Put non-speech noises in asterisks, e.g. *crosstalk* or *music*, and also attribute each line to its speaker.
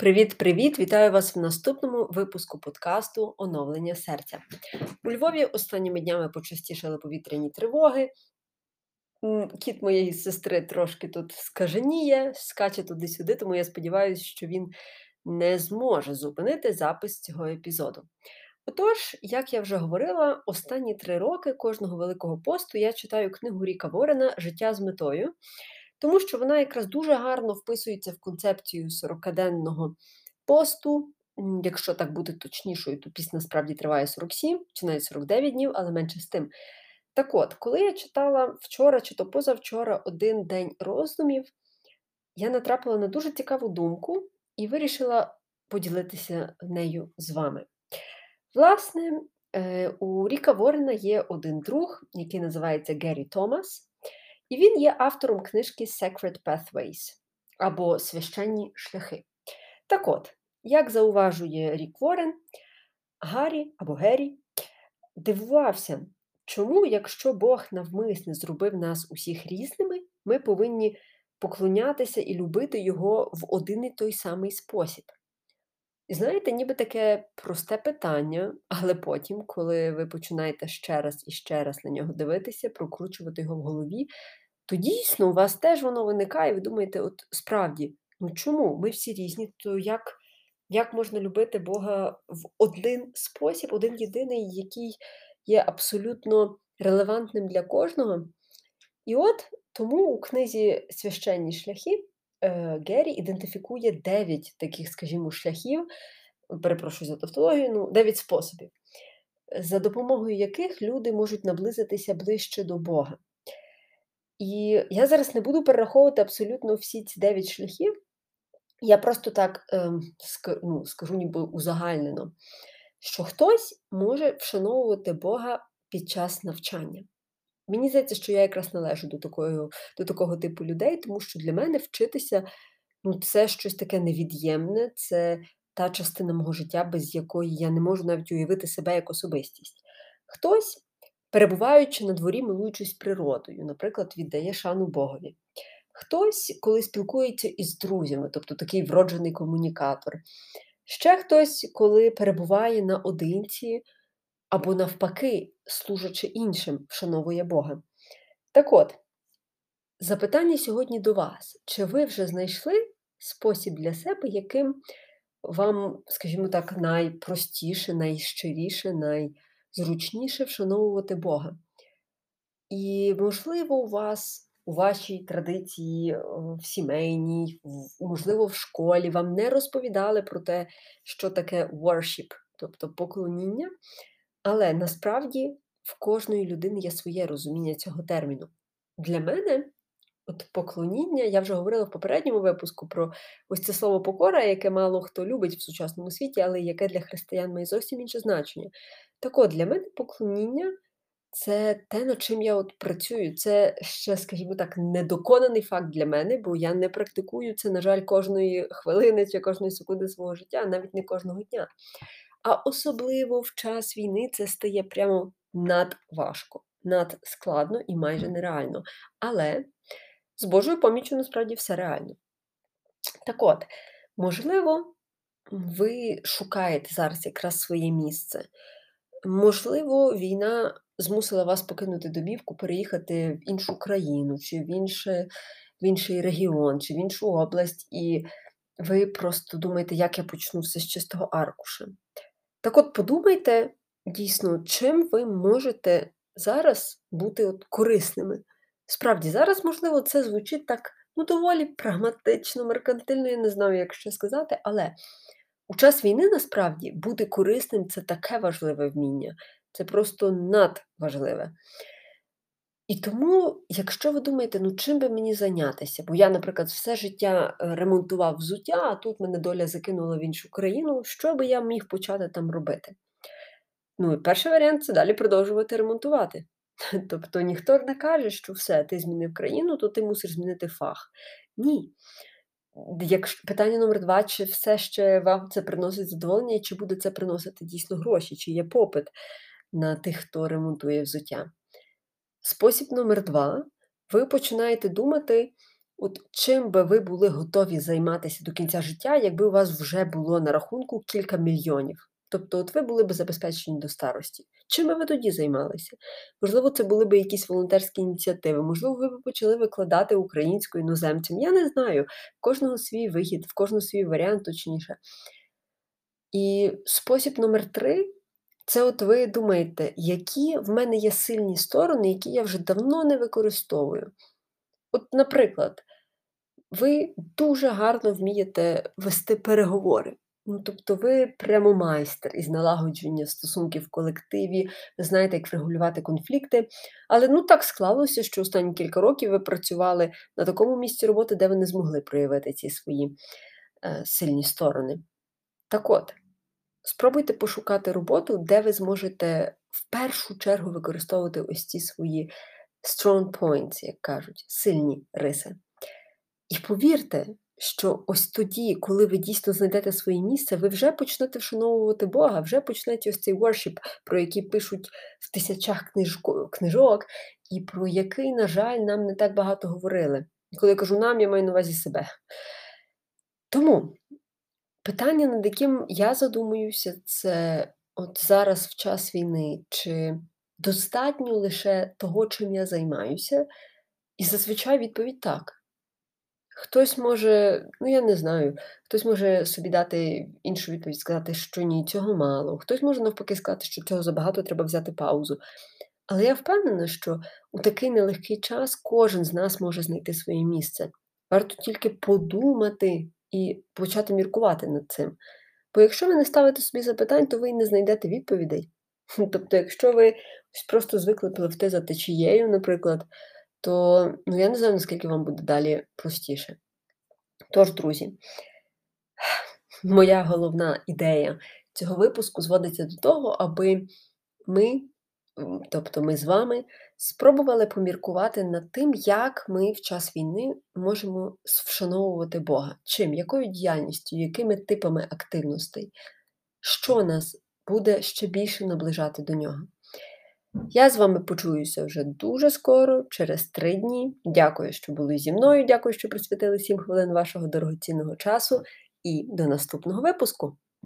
Speaker 1: Привіт-привіт! Вітаю вас в наступному випуску подкасту Оновлення серця. У Львові останніми днями почастішали повітряні тривоги. Кіт моєї сестри трошки тут скаженіє, скаче туди-сюди, тому я сподіваюся, що він не зможе зупинити запис цього епізоду. Отож, як я вже говорила, останні три роки кожного великого посту я читаю книгу Ріка Ворена Життя з метою тому що вона якраз дуже гарно вписується в концепцію 40-денного посту. Якщо так бути точнішою, то піс насправді триває 47 чи навіть 49 днів, але менше з тим. Так от, коли я читала вчора чи то позавчора один день роздумів, я натрапила на дуже цікаву думку і вирішила поділитися нею з вами. Власне, е, у Ріка Ворена є один друг, який називається Геррі Томас. І він є автором книжки Sacred Pathways або Священні шляхи. Так от, як зауважує Рік Ворен, Гаррі або Геррі дивувався, чому, якщо Бог навмисне зробив нас усіх різними, ми повинні поклонятися і любити його в один і той самий спосіб. І знаєте, ніби таке просте питання, але потім, коли ви починаєте ще раз і ще раз на нього дивитися, прокручувати його в голові, то дійсно у вас теж воно виникає, і ви думаєте, от справді, ну чому? Ми всі різні, то як як можна любити Бога в один спосіб, один єдиний, який є абсолютно релевантним для кожного? І от тому у книзі Священні шляхи е, Геррі ідентифікує дев'ять таких, скажімо, шляхів, перепрошую за тавтологію, ну, дев'ять способів, за допомогою яких люди можуть наблизитися ближче до Бога. І я зараз не буду перераховувати абсолютно всі ці дев'ять шляхів. Я просто так ем, ну, скажу, ніби узагальнено, що хтось може вшановувати Бога під час навчання. Мені здається, що я якраз належу до такої, до такого типу людей, тому що для мене вчитися ну, це щось таке невід'ємне, це та частина мого життя, без якої я не можу навіть уявити себе як особистість. Хтось перебуваючи на дворі, милуючись природою, наприклад, віддає шану Богові. Хтось, коли спілкується із друзями, тобто такий вроджений комунікатор. Ще хтось, коли перебуває наодинці або, навпаки, служачи іншим, вшановує Бога. Так от, запитання сьогодні до вас: чи ви вже знайшли спосіб для себе, яким вам, скажімо так, найпростіше, найщиріше, най зручніше вшановувати Бога. І, можливо, у вас у вашій традиції, е, в сімейній, можливо, в школі вам не розповідали про те, що таке worship, тобто поклоніння, але насправді в кожної людини є своє розуміння цього терміну. Для мене от поклоніння, я вже говорила в попередньому випуску про ось це слово покора, яке мало хто любить в сучасному світі, але яке для християн має зовсім інше значення. Так от, для мене поклоніння це те, над чим я от працюю. Це ще, скажімо так, недоконаний факт для мене, бо я не практикую це, на жаль, кожної хвилини чи кожної секунди свого життя, навіть не кожного дня. А особливо в час війни це стає прямо надважко, надскладно і майже нереально. Але з Божою поміччю насправді все реально. Так от, можливо, ви шукаєте зараз якраз своє місце. Можливо, війна змусила вас покинути домівку, переїхати в іншу країну, чи в інше, в інший регіон, чи в іншу область, і ви просто думаєте, як я почну все з чистого аркуша. Так от подумайте дійсно, чим ви можете зараз бути от корисними. Справді, зараз, можливо, це звучить так ну, доволі прагматично, меркантильно, я не знаю, як що сказати, але у час війни насправді бути корисним це таке важливе вміння, це просто надважливе. І тому, якщо ви думаєте, ну чим би мені зайнятися? Бо я, наприклад, все життя е, ремонтував взуття, а тут мене доля закинула в іншу країну, що би я міг почати там робити? Ну, і перший варіант це далі продовжувати ремонтувати. *laughs* Тобто ніхто не каже, що все, ти змінив країну, то ти мусиш змінити фах. Ні. Якщо питання номер два, чи все ще вам це приносить задоволення, чи буде це приносити дійсно гроші, чи є попит на тих, хто ремонтує взуття? Спосіб номер два, ви починаєте думати, От чим би ви були готові займатися до кінця життя, якби у вас вже було на рахунку кілька мільйонів? Тобто, от ви були б забезпечені до старості. Чим би ви тоді займалися? Можливо, це були б якісь волонтерські ініціативи, можливо, ви б почали викладати українську іноземцям. Я не знаю. В кожного свій вихід, в кожного свій варіант, точніше. І спосіб номер три це от ви думаєте, які в мене є сильні сторони, які я вже давно не використовую. От, наприклад, ви дуже гарно вмієте вести переговори. Ну, тобто ви прямо майстер із налагодження стосунків в колективі, ви знаєте, як врегулювати конфлікти. Але ну так склалося, що останні кілька років ви працювали на такому місці роботи, де ви не змогли проявити ці свої е, сильні сторони. Так от, спробуйте пошукати роботу, де ви зможете в першу чергу використовувати ось ці свої strong points, як кажуть, сильні риси. І повірте, що ось тоді, коли ви дійсно знайдете своє місце, ви вже почнете вшановувати Бога, вже почнете ось цей worship, про який пишуть в тисячах книжок, і про який, на жаль, нам не так багато говорили. Коли я кажу нам, я маю на увазі себе. Тому питання, над яким я задумуюся, це от зараз в час війни, чи достатньо лише того, чим я займаюся, і зазвичай відповідь так. Хтось може, ну я не знаю, хтось може собі дати іншу відповідь, сказати, що ні, цього мало. Хтось може навпаки сказати, що цього забагато треба взяти паузу. Але я впевнена, що у такий нелегкий час кожен з нас може знайти своє місце. Варто тільки подумати і почати міркувати над цим. Бо якщо ви не ставите собі запитань, то ви й не знайдете відповідей. *laughs* Тобто, якщо ви просто звикли пливти за течією, наприклад то ну, я не знаю, наскільки вам буде далі простіше. Тож, друзі, моя головна ідея цього випуску зводиться до того, аби ми, тобто ми з вами, спробували поміркувати над тим, як ми в час війни можемо вшановувати Бога. Чим, якою діяльністю, якими типами активностей, що нас буде ще більше наближати до нього. Я з вами почуюся вже дуже скоро, через три дні. Дякую, що були зі мною. Дякую, що присвятили 7 хвилин вашого дорогоцінного часу. І до наступного випуску!